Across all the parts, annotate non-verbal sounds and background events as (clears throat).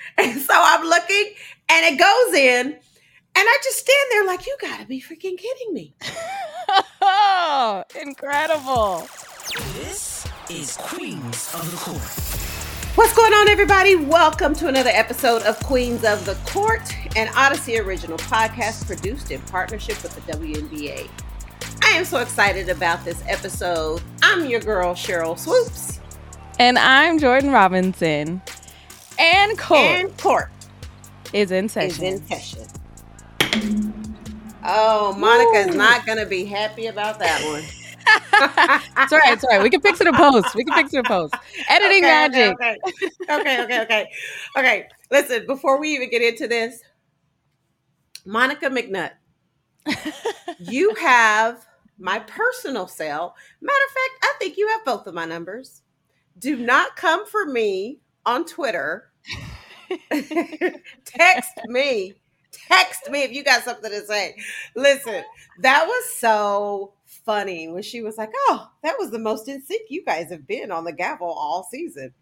(laughs) And so I'm looking and it goes in, and I just stand there like, you gotta be freaking kidding me. oh, (laughs) incredible. This is Queens of the Court. What's going on, everybody? Welcome to another episode of Queens of the Court, an Odyssey original podcast produced in partnership with the WNBA. I am so excited about this episode. I'm your girl, Sheryl Swoopes. And I'm Jordan Robinson. And court, And court is in is session. in session. Oh, Monica is not going to be happy about that one. (laughs) it's all right. It's all right. We can fix it in post. We can fix it in post. Editing Okay, magic. Okay, okay, okay, okay, okay. Okay, listen, before we even get into this, Monica McNutt, (laughs) you have my personal cell. Matter of fact, I think you have both of my numbers. Do not come for me on Twitter. (laughs) Text me. Text me if you got something to say. Listen, that was so funny when she was like, "Oh, that was the most in sync you guys have been on the gavel all season."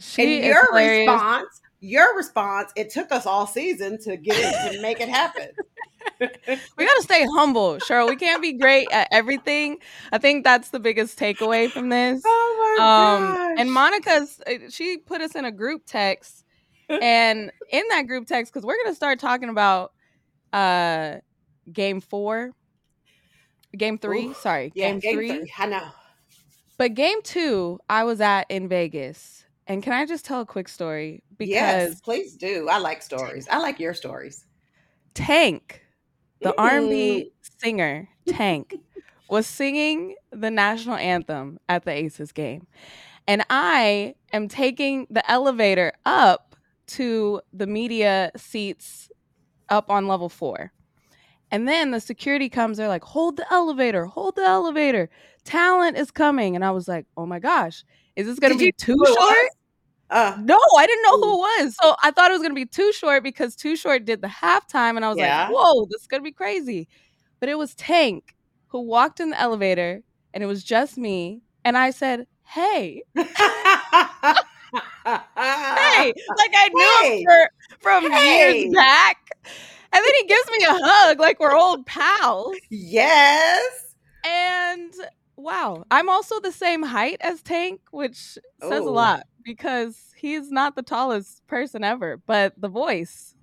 She and your hilarious. response, your response, it took us all season to get it to make it happen. (laughs) (laughs) we gotta stay humble, Sheryl. We can't be great at everything. I think that's the biggest takeaway from this. Oh my Um, gosh! and Monica's uh, she put us in a group text, and (laughs) in that group text, because we're gonna start talking about uh game four, game three. Ooh, sorry, yeah, game, three. I know. But game two, I was at in Vegas, and can I just tell a quick story? Because yes, please do. I like stories. I like your stories. Tank, the Mm. R&B singer Tank, was singing the national anthem at the Aces game. And I am taking the elevator up to the media seats up on level four. And then the security comes, they're like, hold the elevator, hold the elevator. Talent is coming. And I was like, oh my gosh, is this going to Did be too know who short? Uh, No, I didn't know who it was. So I thought it was gonna be too short because too short did the halftime, and I was Yeah. like, "Whoa, this is gonna be crazy." But it was Tank who walked in the elevator, and it was just me, and I said, "Hey, (laughs) hey!" Like I knew Hey. him for, from Hey. years back, and then he gives me a hug like we're old pals. yes. And wow, I'm also the same height as Tank, which says a Oh. lot because he's not the tallest person ever, but the voice.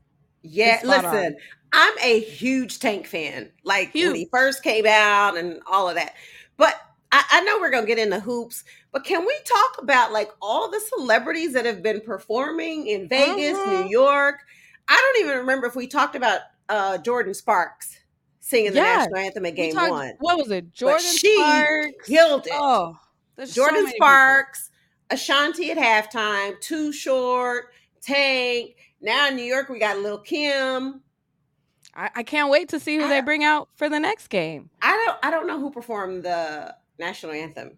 Yeah, spot on. listen, I'm a huge Tank fan. Like when he first came out and all of that. But I, I know we're gonna get into hoops, but can we talk about like all the celebrities that have been performing in Vegas. New York? I don't even remember if we talked about uh Jordin Sparks singing the national anthem at game talked- one. What was it? Jordan she Sparks. Killed it. Oh, so Jordan many people. Ashanti at halftime, Too Short, Tank. Now in New York, we got Lil Kim. I, I can't wait to see who they bring out for the next game. I don't I don't know who performed the national anthem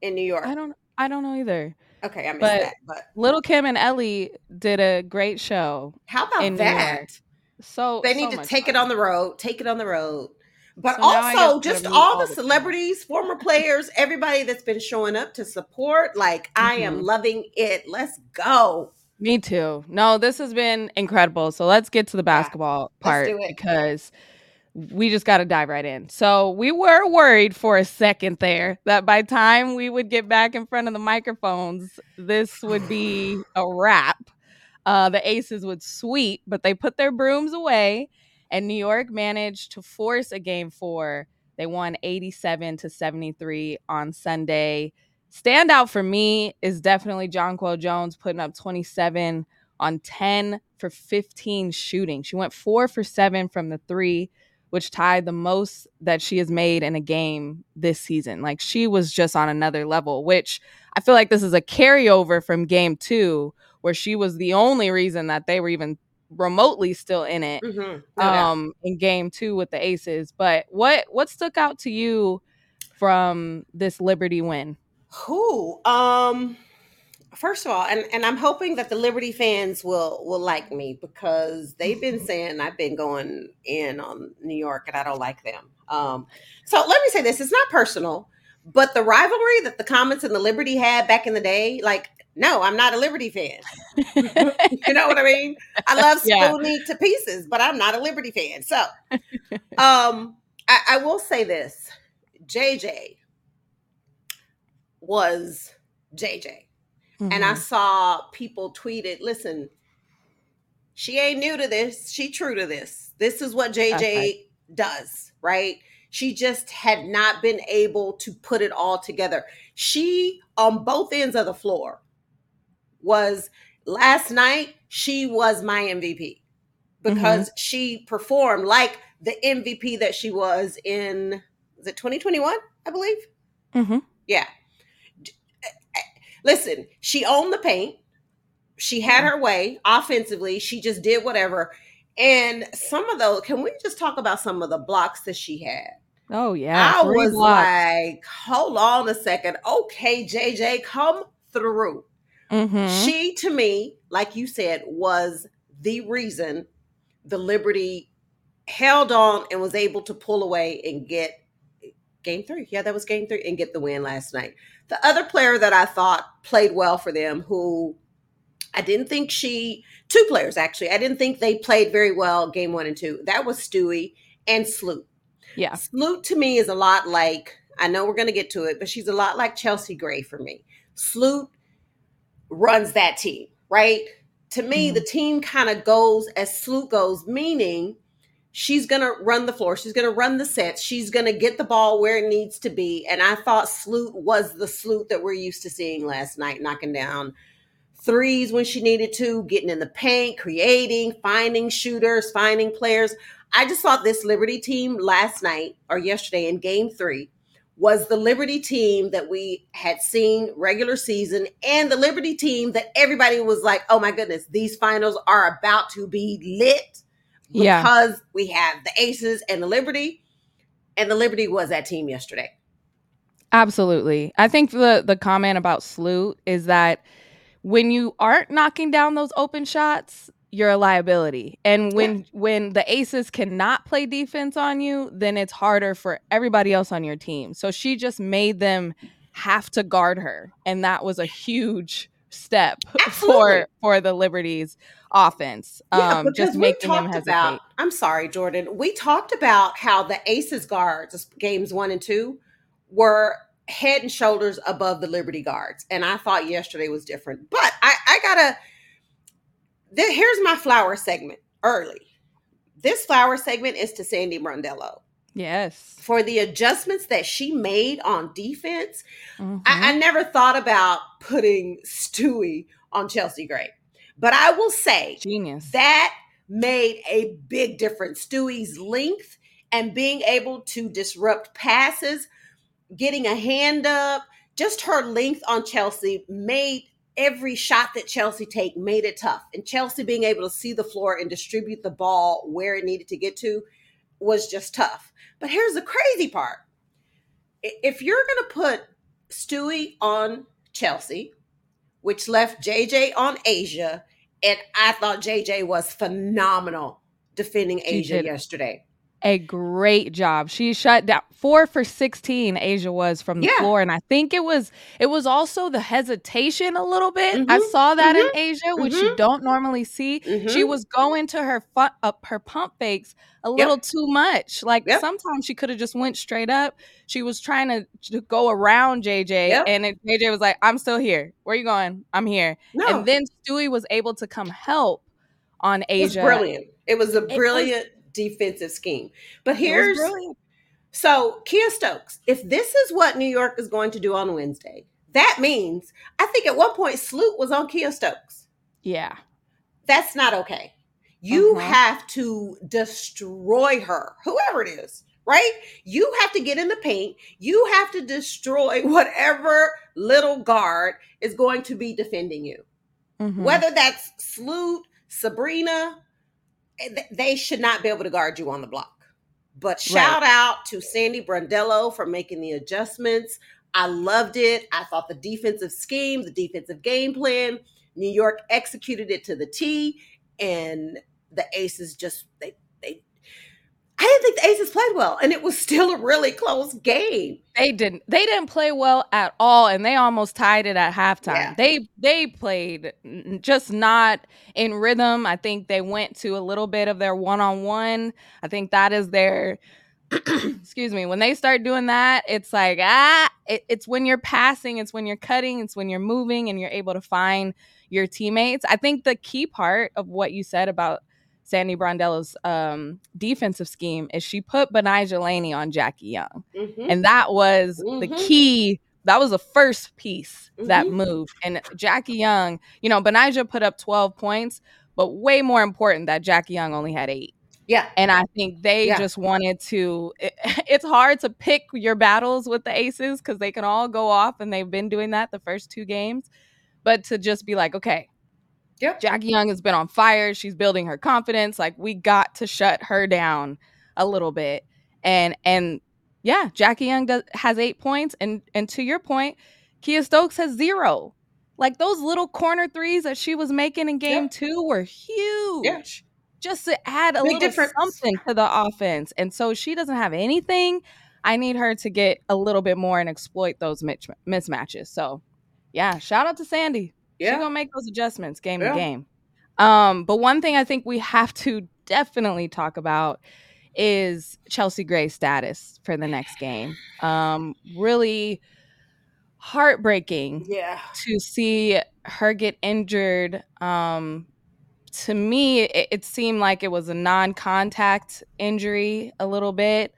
in New York. I don't. I don't know either. okay, I missed but- that. But Little Kim and Ellie did a great show. how about in New York. that? So They so need to much take it on the road. Take it on the road. But So also just all all the celebrities, former players, everybody that's been showing up to support. Like I am Mhm. loving it. Let's go. Me too. No, this has been incredible. So let's get to the basketball part do it. because we just got to dive right in. So we were worried for a second there that by time we would get back in front of the microphones, this would be (sighs) a wrap. Uh, the Aces would sweep, but they put their brooms away, and New York managed to force a game four. They won 87 to 73 on Sunday. Standout for me is definitely Jonquel Jones putting up 27 on 10 for 15 shooting. She went four for seven from the three, which tied the most that she has made in a game this season. Like she was just on another level, which I feel like this is a carryover from game two, where she was the only reason that they were even remotely still in it Mhm. No doubt. um in game two with the aces but what what stuck out to you from this liberty win Who? Um first of all, and, and I'm hoping that the Liberty fans will will like me because they've been (laughs) saying I've been going in on New York and I don't like them. Um so let me say this, it's not personal, But the rivalry that the Comets and the Liberty had back in the day, like, no, I'm not a Liberty fan. (laughs) you know what I mean? I love (laughs) Yeah. Spoonie to pieces, but I'm not a Liberty fan. So, um, I, I will say this: JJ was JJ, and I Mhm. saw people tweet it. Listen, she ain't new to this. She true to this. This is what JJ Okay. does, right? She just had not been able to put it all together. She on both ends of the floor was last night. She was my MVP because mm-hmm. she performed like the MVP that she was in. Was it 2021? I believe. Mm-hmm. Yeah. Eh, eh, listen, she owned the paint. She had mm-hmm. her way offensively. She just did whatever. And some of those, can we just talk about some of the blocks that she had? Oh yeah. I was blocks. like, hold on a second. Okay, JJ, come through. Mhm. She, to me, like you said, was the reason the Liberty held on and was able to pull away and get game three. Yeah, that was game three and get the win last night. The other player that I thought played well for them, who I didn't think she, two players actually, I didn't think they played very well game one and two. That was Stewie and Sloot. Yeah. Sloot to me is a lot like, I know we're going to get to it, but she's a lot like Chelsea Gray for me. Sloot runs that team, right? To me, Mhm. the team kind of goes as Sloot goes, meaning she's going to run the floor. She's going to run the sets. She's going to get the ball where it needs to be. And I thought Sloot was the Sloot that we're used to seeing last night, knocking down threes when she needed to, getting in the paint, creating, finding shooters, finding players. I just thought this Liberty team last night or yesterday in game three was the Liberty team that we had seen regular season and the Liberty team that everybody was like, oh my goodness, these finals are about to be lit Yeah. because we have the Aces and the Liberty. And the Liberty was that team yesterday. Absolutely. I think the the comment about Sloot is that when you aren't knocking down those open shots, you're a liability. And when when the aces cannot play defense on you, then it's harder for everybody else on your team. So she just made them have to guard her, and that was a huge step Absolutely. for for the Liberties offense. um because just we making them talked about. I'm sorry, Jordan. We talked about how the Aces guards, games one and two, were head and shoulders above the Liberty guards, and I thought yesterday was different. But I, I gotta. Here's my flower segment early. This flower segment is to Sandy Brondello Yes. for the adjustments that she made on defense. Mhm. I, I never thought about putting Stewie on Chelsea Gray, but I will say Genius. that made a big difference. Stewie's length and being able to disrupt passes, getting a hand up, just her length on Chelsea made every shot that Chelsea take made it tough. And Chelsea being able to see the floor and distribute the ball where it needed to get to was just tough. But here's the crazy part. If you're going to put Stewie on Chelsea, which left JJ on A'ja, and I thought JJ was phenomenal defending A'ja yesterday. A great job. She shut down four for 16 A'ja was from the Yeah. floor and I think it was it was also the hesitation a little bit. I Mhm, saw that in A'ja which you mhm. don't normally see. She Mhm. was going to her fu- up her pump fakes a little too much. Like Yep. sometimes she could have just went straight up. She was trying to, to go around JJ Yep. and it, JJ was like, "I'm still here. Where are you going? I'm here." no, And then Stewie was able to come help on it was A'ja. brilliant. It was a brilliant defensive scheme. But here's so Kiah Stokes. If this is what New York is going to do on Wednesday, that means I think at one point Sloot was on Kiah Stokes. Yeah. That's not okay. You Mhm. have to destroy her, whoever it is, right? You have to get in the paint. You have to destroy (laughs) whatever little guard is going to be defending you. Mhm. Whether that's Sloot, Sabrina, Eh, they should not be able to guard you on the block. But shout out to Sandy Brondello for making the adjustments. I loved it. I thought the defensive scheme, the defensive game plan, New York executed it to the T, and the Aces just they. I didn't think the Aces played well, and it was still a really close game. They didn't. They didn't play well at all, and they almost tied it at halftime. Yeah. They they played just not in rhythm. I think they went to a little bit of their one on one. I think that is their. (clears throat) excuse me. When they start doing that, it's like ah, it, it's when you're passing, it's when you're cutting, it's when you're moving, and you're able to find your teammates. I think the key part of what you said about Sandy Brondello's um, defensive scheme is she put Betnijah Laney on Jackie Young. Mhm. And that was the Mhm. key. That was the first piece that Mhm. moved. And Jackie Young, you know, Betnijah put up 12 points, but way more important that Jackie Young only had eight. Yeah. And I think they Yeah. just wanted to. It, (laughs) it's hard to pick your battles with the Aces because they can all go off, and they've been doing that the first two games. But to just be like, okay, Yep. Jackie Young has been on fire. She's building her confidence. Like we got to shut her down a little bit. And and yeah, Jackie Young does has eight points. And and to your point, Kiah Stokes has zero. Like those little corner threes that she was making in game Yeah. two were huge. Just to add a Big little difference. something to the offense. And so she doesn't have anything. I need her to get a little bit more and exploit those mismatches. So yeah, shout out to Sandy. She's Yeah. gonna make those adjustments game Yeah. to game. Um, but one thing I think we have to definitely talk about is Chelsea Gray's status for the next game. Um, really heartbreaking Yeah. to see her get injured. Um, to me, it, it seemed like it was a non-contact injury a little bit.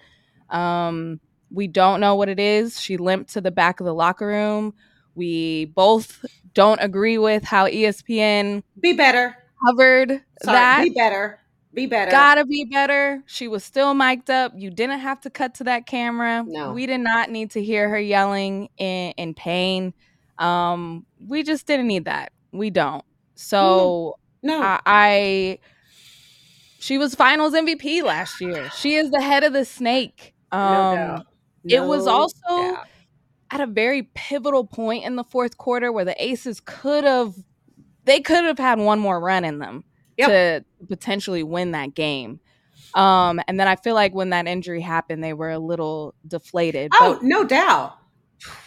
Um, we don't know what it is. She limped to the back of the locker room. We both don't agree with how ESPN Be better. covered Sorry. that. Be better. Be better. Gotta be better. She was still mic'd up. You didn't have to cut to that camera. No. We did not need to hear her yelling in, in pain. Um, we just didn't need that. We don't. So no. I, I she was finals MVP last year. She is the head of the snake. Um no doubt. it was also. At a very pivotal point in the fourth quarter where the Aces could have they could have had one more run in them Yep. to potentially win that game. Um, and then I feel like when that injury happened, they were a little deflated. Oh, But no doubt.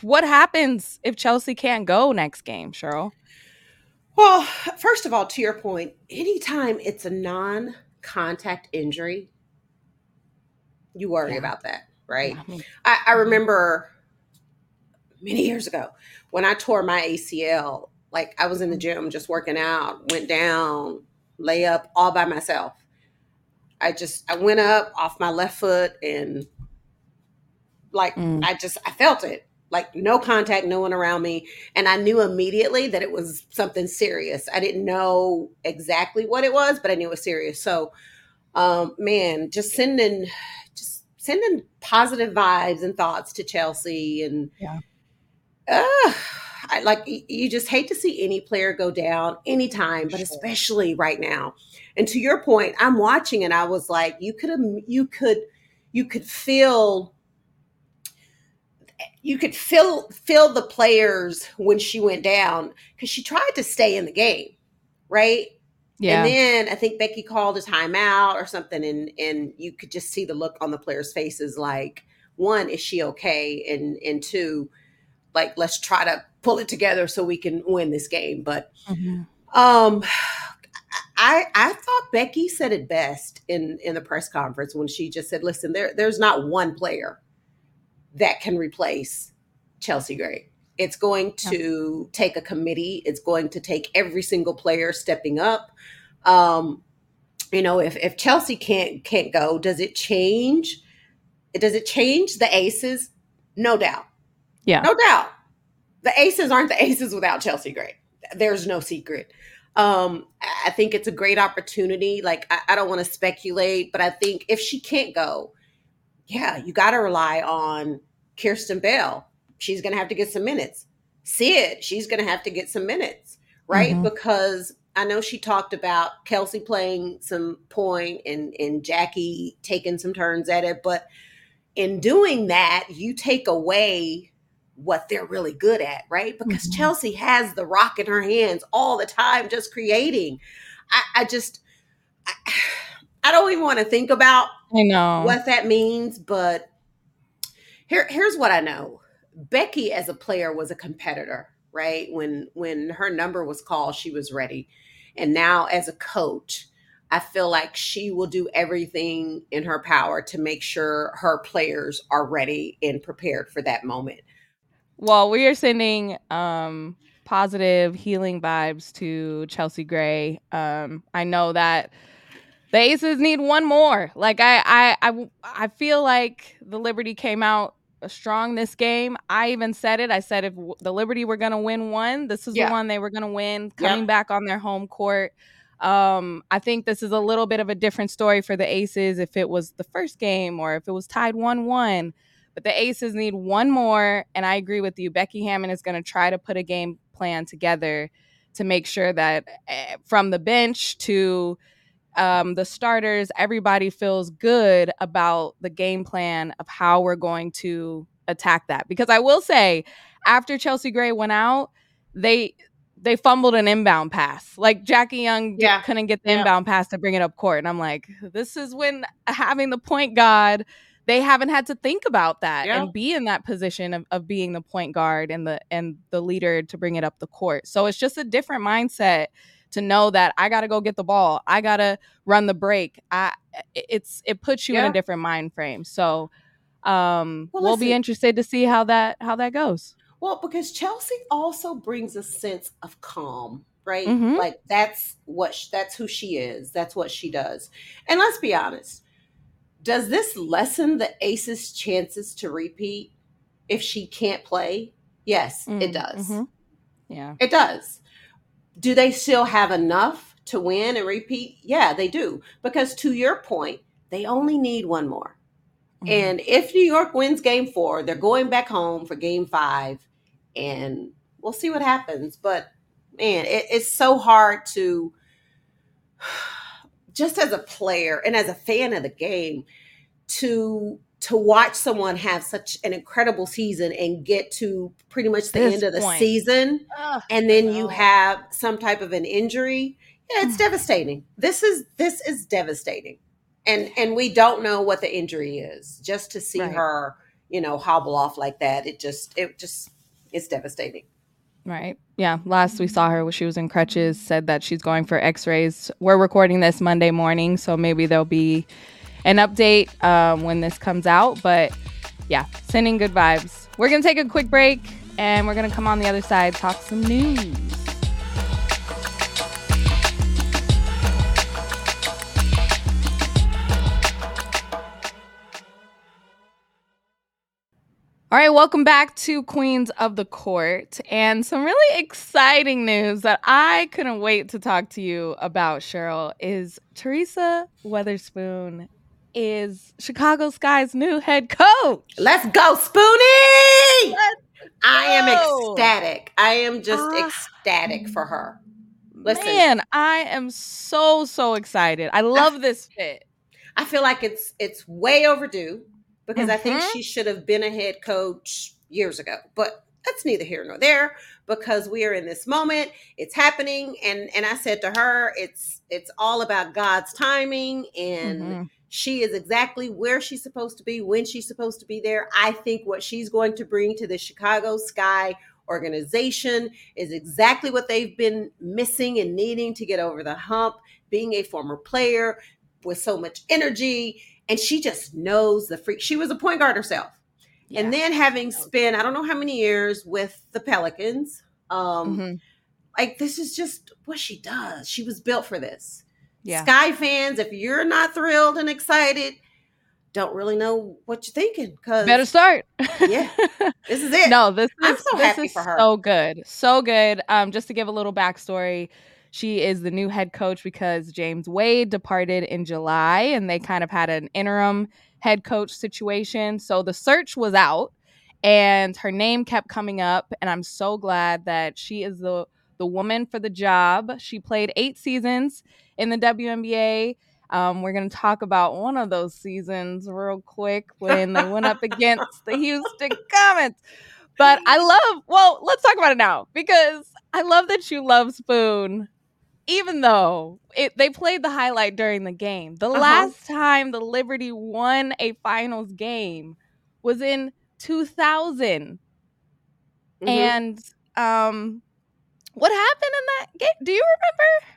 what happens if Chelsea can't go next game, Sheryl? Well, first of all, to your point, anytime it's a non contact injury, you worry Yeah. about that, right? Yeah, I mean, I, I Mhm. remember many years ago when I tore my ACL, like I was in the gym just working out, went down, lay up all by myself. I just I went up off my left foot and like Mm. I just I felt it. Like no contact, no one around me. And I knew immediately that it was something serious. I didn't know exactly what it was, but I knew it was serious. So um man, just sending just sending positive vibes and thoughts to Chelsea and Yeah. Uh, I like you just hate to see any player go down anytime, but Sure. especially right now. And to your point, I'm watching and I was like, you could have you could you could feel you could feel feel the players when she went down because she tried to stay in the game, right? Yeah. And then I think Becky called a timeout or something, and and you could just see the look on the players' faces. Like, one, is she okay? And and two, like, let's try to pull it together so we can win this game. But Mhm. um, I I thought Becky said it best in in the press conference when she just said, "Listen, there there's not one player that can replace Chelsea Gray. It's going to take a committee. It's going to take every single player stepping up. Um, you know, if if Chelsea can't can't go, does it change? Does it change the aces? No doubt. Yeah. No doubt. The aces aren't the (laughs) aces without Chelsea Gray. There's no secret. Um, I think it's a great opportunity. Like, I, I don't want to speculate, but I think if she can't go, yeah, you got to rely on Kierstan Bell. She's going to have to get some minutes. Syd, she's going to have to get some minutes, right? Mhm. Because I know she talked about Kelsey playing some point and and Jackie taking some turns at it, but in doing that, you take away what they're really good at, right? Because Mhm. Chelsea has the rock in her hands all the time, just creating. I, I just, I, (sighs) I don't even want to think about I know. what that means, but here here's what I know. Becky as a player was a competitor, right? When when her number was called, she was ready. And now as a coach, I feel like she will do everything in her power to make sure her players are ready and prepared for that moment. Well, we are sending um, positive healing vibes to Chelsea Gray. Um, I know that the Aces need one more. Like I, I, I, I feel like the Liberty came out strong this game. I even said it. I said if the Liberty were going to win one, this is Yeah. the one they were going to win. Yeah. Coming back on their home court. Um, I think this is a little bit of a different story for the Aces if it was the first game or if it was tied one-one. But the Aces need one more, and I agree with you. Becky Hammon is going to try to put a game plan together to make sure that eh, from the bench to um, the starters, everybody feels good about the game plan of how we're going to attack that. Because I will say, after Chelsea Gray went out, they they fumbled an inbound pass. Like Jackie Young Yeah. couldn't get the Yeah. inbound pass to bring it up court, and I'm like, this is when having the point guard. They haven't had to think about that Yeah. and be in that position of, of being the point guard and the and the leader to bring it up the court. So it's just a different mindset to know that I got to go get the ball. I got to run the break. I it- it's it puts you in a different mind frame. So um Well, we'll be interested to see how that how that goes. Well, because Chelsea also brings a sense of calm, right? Mhm. Like that's what sh- that's who she is. That's what she does. And let's be honest. Does this lessen the Aces' chances to repeat if she can't play? Yes, it Mm, does. mhm. Yeah. It does. Do they still have enough to win and repeat? Yeah, they do. Because to your point, they only need one more. Mhm. And if New York wins game four, they're going back home for game five, and we'll see what happens. But man, it, it's so hard to just as a player and as a fan of the game to to watch someone have such an incredible season and get to pretty much the This end of the point. season Ugh, and then you have some type of an injury yeah it's hmm. devastating. This is this is devastating. And and we don't know what the injury is. Just to see Right. her you know hobble off like that it just it just it's devastating Right. Yeah. Last we saw her she was in crutches, said that she's going for x rays. We're recording this Monday morning, so maybe there'll be an update um, when this comes out. But yeah, sending good vibes. We're going to take a quick break and we're going to come on the other side, talk some news. All right, welcome back to Queens of the Court and some really exciting news that I couldn't wait to talk to you about, Sheryl, is Teresa Weatherspoon is Chicago Sky's new head coach. let's go spoonie Let's i am ecstatic i am just Ah. ecstatic for her Listen. Man, I am so so excited. I love this fit. I feel like it's it's way overdue because I think Mhm. she should have been a head coach years ago. But that's neither here nor there because we are in this moment. It's happening and and I said to her it's it's all about God's timing and Mhm. she is exactly where she's supposed to be when she's supposed to be there. I think what she's going to bring to the Chicago Sky organization is exactly what they've been missing and needing to get over the hump. Being a former player with so much energy, and she just knows the freak. She was a point guard herself, and then having spent I don't know how many years with the Pelicans. Um, Mhm. like this is just what she does. She was built for this. Yeah. Sky fans, if you're not thrilled and excited, don't really know what you're thinking because Better start. Yeah. (laughs) this is it. no, this is I'm so this happy is for her. So good, so good. Um, just to give a little backstory, she is the new head coach because James Wade departed in July, and they kind of had an interim head coach situation. So the search was out, and her name kept coming up, and I'm so glad that she is the the woman for the job. She played eight seasons in the WNBA. Um, we're going to talk about one of those seasons real quick when they went up against the (laughs) Houston Comets. But I love, well, let's talk about it now because I love that you love Spoon even though it, they played the highlight during the game, the Uh-huh. last time the Liberty won a finals game was in 2000. Mhm. And um, what happened in that game? Do you remember?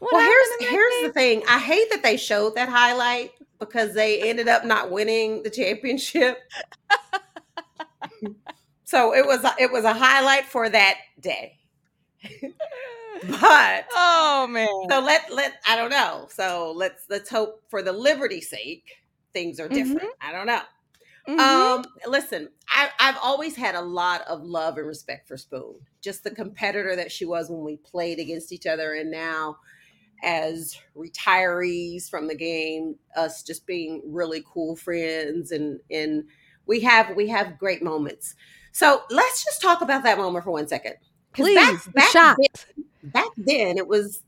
What well, here's here's game? the thing. I hate that they showed that highlight because they ended up not winning the championship. (laughs) so it was a, it was a highlight for that day. (laughs) But oh man. so let let I don't know. So let's let's hope for the liberty sake things are different. I don't know. Mhm. Um, listen, I, I've always had a lot of love and respect for Spoon. Just the competitor that she was when we played against each other, and now as retirees from the game, us just being really cool friends, and and we have we have great moments. So let's just talk about that moment for one second. Please, back, back shot. then- back then, it was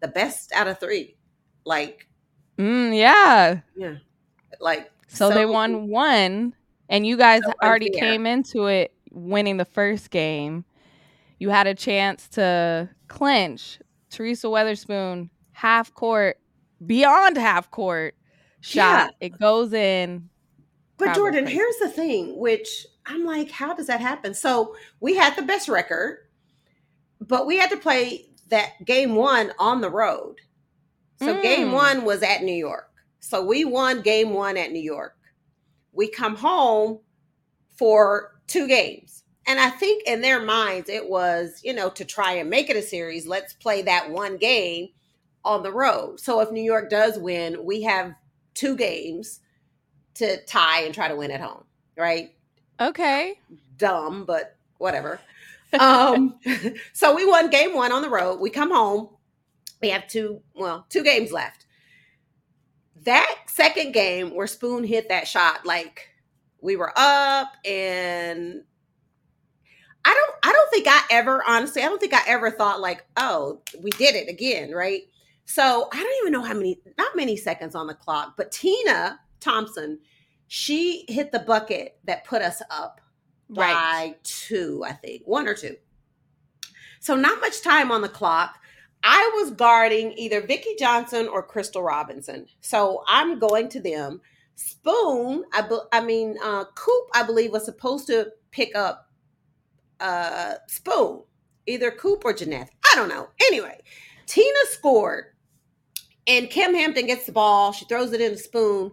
the best out of three. Like, Mm, yeah. yeah, like So, they won one, and you guys So already came into it winning the first game. You had a chance to clinch. Teresa Weatherspoon, half court, beyond half court shot. It goes in. But Jordan, crazy. here's the thing, which I'm like, how does that happen? So we had the best record, but we had to play that game one on the road. So game Mm. one was at New York. So we won game one at New York. We come home for two games. And I think in their minds, it was, you know, to try and make it a series, let's play that one game on the road. So if New York does win, we have two games to tie and try to win at home, right? Okay. Dumb, but whatever. Um, (laughs) so we won game one on the road. We come home. We have two, well, two games left. That second game where Spoon hit that shot, like we were up and I don't I don't think I ever honestly, I don't think I ever thought like, oh, we did it again, right? So I don't even know how many, not many seconds on the clock, but Tina Thompson, she hit the bucket that put us up Right. by two, I think, one or two. So not much time on the clock. I was guarding either Vickie Johnson or Crystal Robinson. So I'm going to them. Spoon, I, be, I mean, uh, Coop, I believe, was supposed to pick up uh, Spoon, either Coop or Janeth. I don't know. Anyway, Tina scored, and Kym Hampton gets the ball. She throws it in the Spoon.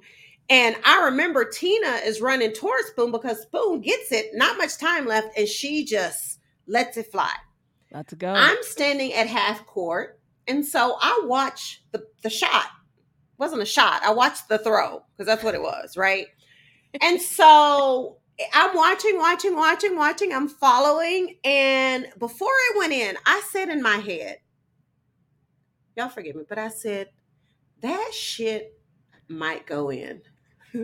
And I remember Tina is running towards Spoon because Spoon gets it, not much time left, and she just lets it fly. Let's go. I'm standing at half court, and so I watch the the shot. It wasn't a shot. I watched the throw because that's what it was, right? and (laughs) so I'm watching, watching, watching, watching. I'm following, and before it went in, I said in my head, "Y'all forgive me," but I said that shit might go in. (laughs)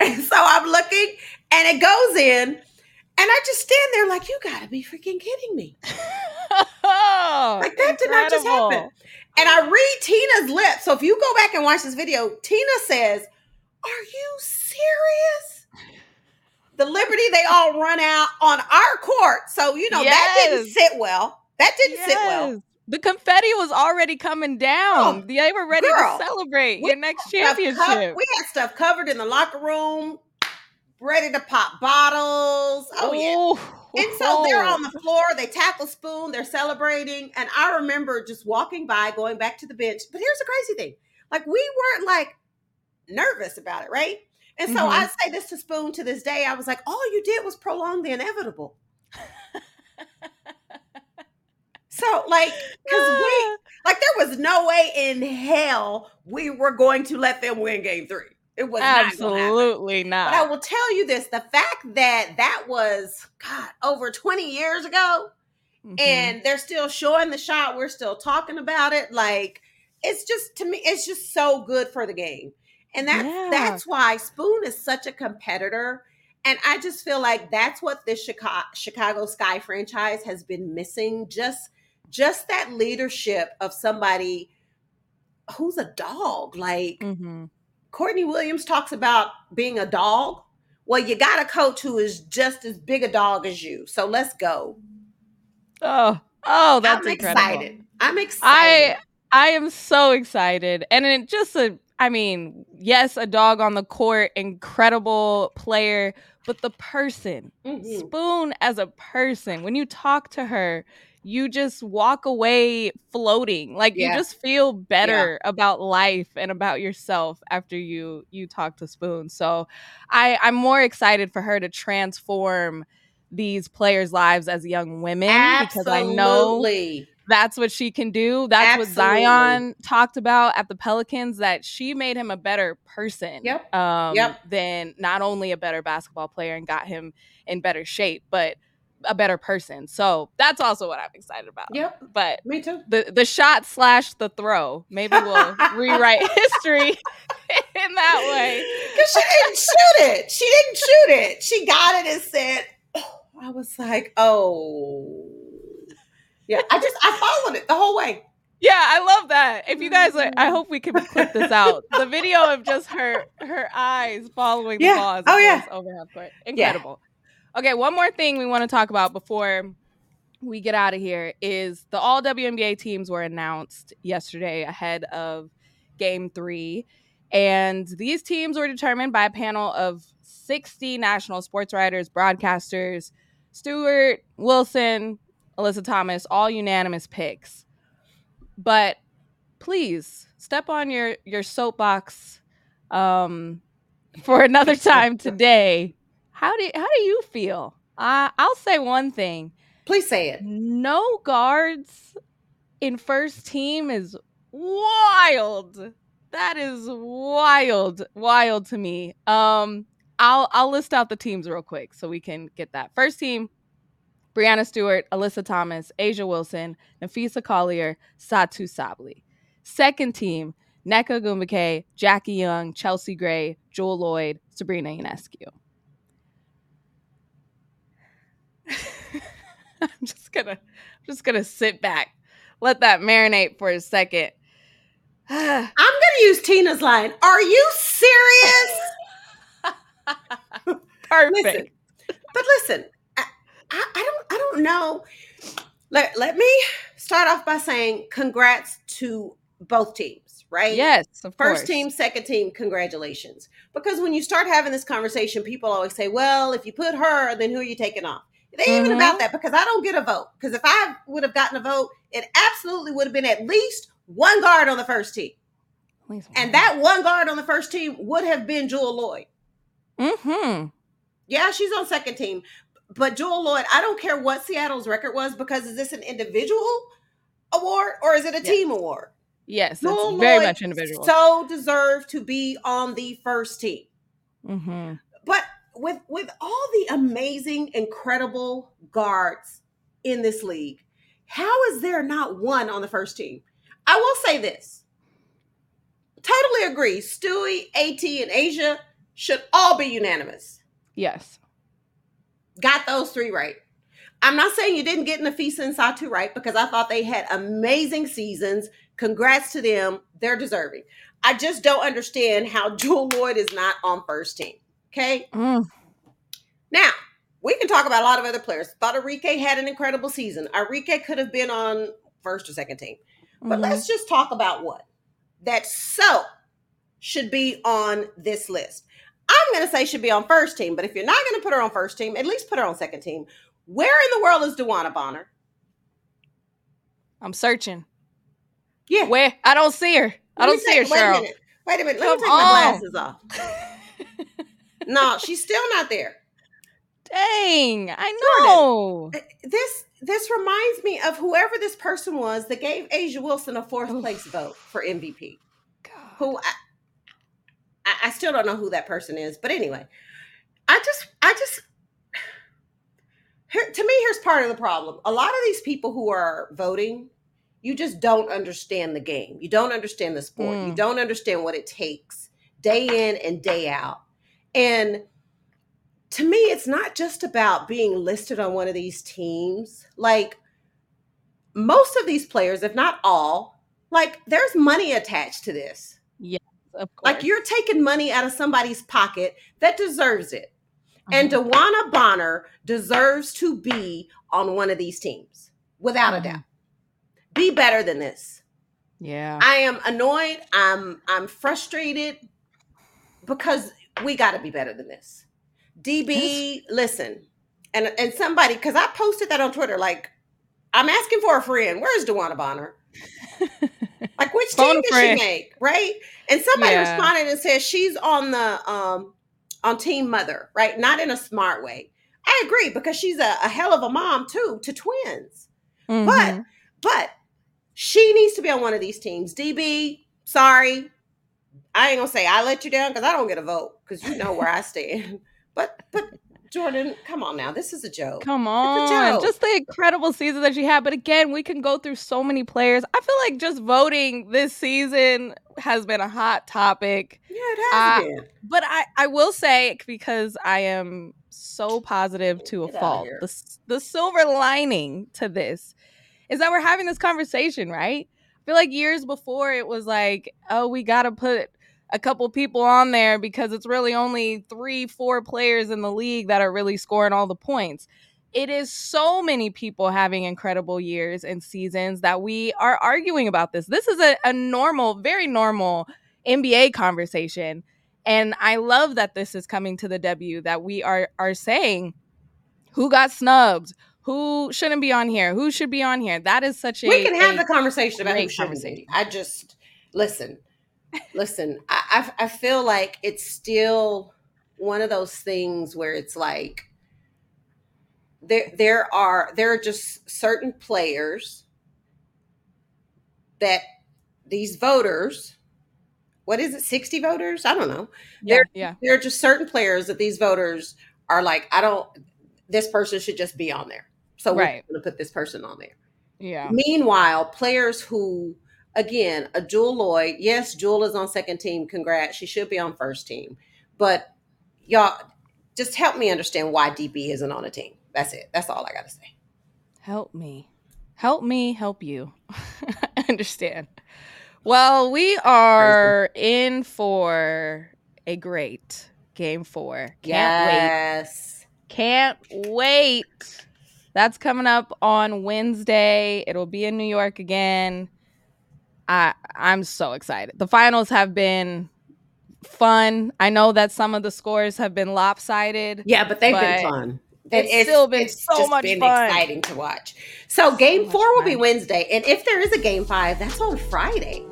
and so I'm looking, and it goes in, and I just stand there like, "You got to be freaking kidding me!" (laughs) Like, that did not just happen. And I read Tina's lips. So if you go back and watch this video, Tina says, Are you serious? The Liberty, they all run out on our court. So, you know, that didn't sit well. That didn't sit well. The confetti was already coming down. Oh, they were ready girl. to celebrate your next championship. cov- we had stuff covered in the locker room, ready to pop bottles. Oh, yeah. And so they're on the floor, they tackle Spoon, they're celebrating. And I remember just walking by, going back to the bench. But here's the crazy thing like, we weren't like nervous about it, right? And so Mhm. I say this to Spoon to this day. I was like, all you did was prolong the inevitable. (laughs) So, like, because we, like, there was no way in hell we were going to let them win game three. It was not. Absolutely not. But I will tell you this the fact that that was, God, over 20 years ago, Mhm. and they're still showing the shot, we're still talking about it. Like, it's just, to me, it's just so good for the game. And that's, Yeah. that's why Spoon is such a competitor. And I just feel like that's what this Chicago, Chicago Sky franchise has been missing. Just, just that leadership of somebody who's a dog. Like, Mhm. Courtney Williams talks about being a dog. Well, you got a coach who is just as big a dog as you. So let's go. Oh, oh, that's I'm incredible. excited. I'm excited. I I am so excited. And it just a I mean, yes, a dog on the court, incredible player, but the person, Mhm. Spoon as a person, when you talk to her, you just walk away floating. Like Yeah. you just feel better about life and about yourself after you you talk to Spoon. So I I'm more excited for her to transform these players' lives as young women because I know that's what she can do. That's what Zion talked about at the Pelicans that she made him a better person. Yep. Um Yep. than not only a better basketball player and got him in better shape, but a better person. So that's also what I'm excited about. Yep. But Me too. the the shot slash the throw. Maybe we'll (laughs) rewrite history (laughs) in that way. Because she didn't shoot it. She didn't shoot it. She got it and said, oh, I was like, oh. Yeah, I just, I followed it the whole way. Yeah, I love that. If you guys are, I mm-hmm. hope we can clip this out. The video of just her her eyes following the Yeah. ball as it Oh, yeah. over half court. Incredible. Okay, one more thing we want to talk about before we get out of here is the all WNBA teams were announced yesterday ahead of game three. And these teams were determined by a panel of 60 national sports writers, broadcasters, Stewart, Wilson, Alyssa Thomas, all unanimous picks. But please step on your your soapbox um, for another time (laughs) today. How do how do you feel? Uh, I'll say one thing: Please say it. no guards in first team is wild. That is wild, wild to me. Um, I'll I'll list out the teams real quick so we can get that. First team: Breanna Stewart, Alyssa Thomas, A'ja Wilson, Napheesa Collier, Satou Sabally. Second team: Nneka Ogwumike, Jackie Young, Chelsea Gray, Jewell Loyd, Sabrina Ionescu. (laughs) I'm just gonna I'm just gonna sit back, let that marinate for a second. (sighs) I'm to use Tina's line. Are you serious? (laughs) Perfect. Listen, but listen, I, I, I don't I don't know. Let, let me start off by saying congrats to both teams, right? Yes, of First course. team, second team, congratulations. Because when you start having this conversation, people always say, well, if you put her, then who are you taking off? It ain't even Mhm. about that because I don't get a vote. Because if I would have gotten a vote, it absolutely would have been at least one guard on the first team. And that one guard on the first team would have been Jewell Loyd. Mm-hmm. Yeah, she's on second team. But Jewell Loyd, I don't care what Seattle's record was because is this an individual award or is it a Yes. team award? Yes, Jewell it's very Loyd much individual. So deserved to be on the first team. mm-hmm. But with with all the amazing, incredible guards in this league, how is there not one on the first team? I will say this. Totally agree. Stewie, AT, and A'ja should all be unanimous. Yes. Got those three right. I'm not saying you didn't get Napheesa and Satou right because I thought they had amazing seasons. Congrats to them. They're deserving. I just don't understand how (laughs) Jewell Loyd is not on first team. Okay. Mm. Now, we can talk about a lot of other players. Thought Arike had an incredible season. Arike could have been on first or second team. But Mhm. let's just talk about what that so should be on this list. I'm going to say should be on first team, but if you're not going to put her on first team, at least put her on second team. Where in the world is DeWanna Bonner? I'm searching. Yeah. Where? I don't see her. I Let don't see her, take- Wait a Sheryl. minute. Wait a minute. Let Come me take my on. glasses off. (laughs) No, she's still not there. Dang, I know. This this reminds me of whoever this person was that gave A'ja Wilson a fourth place vote for MVP. God. who I, I, still don't know who that person is, but anyway, I just, I just, (sighs) here, to me, here's part of the problem. A lot of these people who are voting, you just don't understand the game. You don't understand the sport. You Mm. don't understand what it takes day in and day out. And to me, it's not just about being listed on one of these teams. Like most of these players, if not all, like there's money attached to this. Of course. Like you're taking money out of somebody's pocket that deserves it. And Mhm. DeWanna Bonner deserves to be on one of these teams, without a Mhm. doubt. be better than this. Yeah. I am annoyed. I'm I'm frustrated because we got to be better than this. DB, listen, and and somebody because I posted that on Twitter. Like, I'm asking for a friend. Where's DeWanna Bonner? (laughs) Like, which team did she make? Right? And somebody Yeah. responded and said she's on the um on Team Mother, right? Not in a smart way. I agree because she's a, a hell of a mom too to twins. Mhm. But but she needs to be on one of these teams. DB, sorry. I ain't gonna say I let you down because I don't get a vote because you know where I (laughs) stand. But but Jordan, come on now. This is a joke. Come on. joke. Just the incredible season that she had. But again, we can go through so many players. I feel like just voting this season has been a hot topic. Yeah, it has Uh, been. But I, I will say, because I am so positive to a Get fault, the, the silver lining to this is that we're having this conversation, right? I feel like years before it was like, oh, we got to put a couple people on there because it's really only three, four players in the league that are really scoring all the points. It is so many people having incredible years and seasons that we are arguing about this. This is a, a normal, very normal NBA conversation. And I love that this is coming to the W that we are are saying who got snubbed, who shouldn't be on here, who should be on here. That is such a we can have a- the conversation about who shouldn't conversation. be. I just listen, listen. I, I I feel like it's still one of those things where it's like there there are there are just certain players that these voters what is it 60 voters i don't know yeah, yeah. there are just certain players that these voters are like i don't this person should just be on there so we're Right. going to put this person on there Yeah. Meanwhile, players who, again, a Jewell Loyd, yes, Jewell is on second team. Congrats. She should be on first team. But y'all, just help me understand why DB isn't on a team. That's it. That's all I got to say. Help me. Help me help you. (laughs) I understand. Well, we are in for a great game four. Can't wait. yes. Can't wait. That's coming up on Wednesday. It'll be in New York again. I I'm so excited. The finals have been fun. I know that some of the scores have been lopsided. Yeah, but they've But been fun. it's still been so just much been fun. exciting to watch. So game much four will be. Wednesday, and if there is a game five, that's on Friday.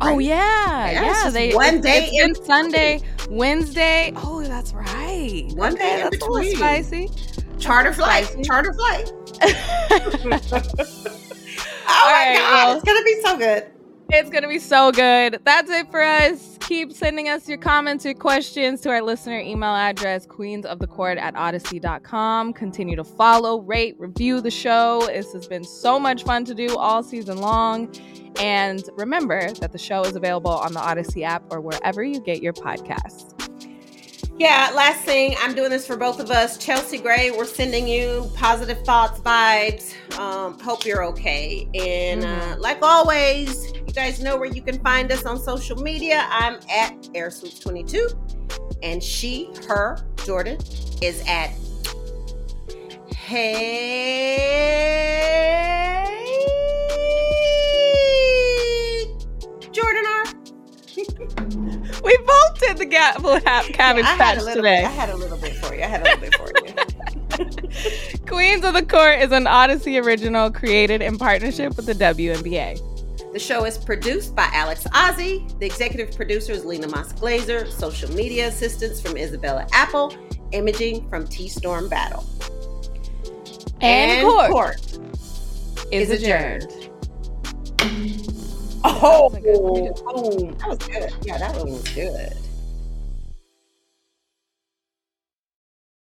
Oh yeah, Yeah, yeah. they one it's- day It's in Sunday, Wednesday. Oh, that's right. One day in that's between. spicy. Charter flight, Spicy. charter flight. (laughs) (laughs) Oh All my right, god, well- it's gonna be so good. It's going to be so good. That's it for us. Keep sending us your comments, your questions to our listener email address, queensofthecourt at audacy.com. Continue to follow, rate, review the show. This has been so much fun to do all season long. And remember that the show is available on the Audacy app or wherever you get your podcasts. Yeah, last thing, I'm doing this for both of us. Chelsea Gray, we're sending you positive thoughts, vibes. Um, hope you're okay. And uh, like always, you guys know where you can find us on social media. I'm at AirSwoops22, and she, her, Jordan, is at Hey We both did the ha- cabbage had patch little today. I had a little bit for you. I had a little bit for you. (laughs) Queens of the Court is an Audacy original created in partnership with the WNBA. The show is produced by Alex Ozzie. The executive producer is Lena Moss Glazer. Social media assistance from Isabella Apple. Imaging from T Storm Battle. And, court, is, is adjourned. adjourned. Oh, That was good. Yeah, that one was good.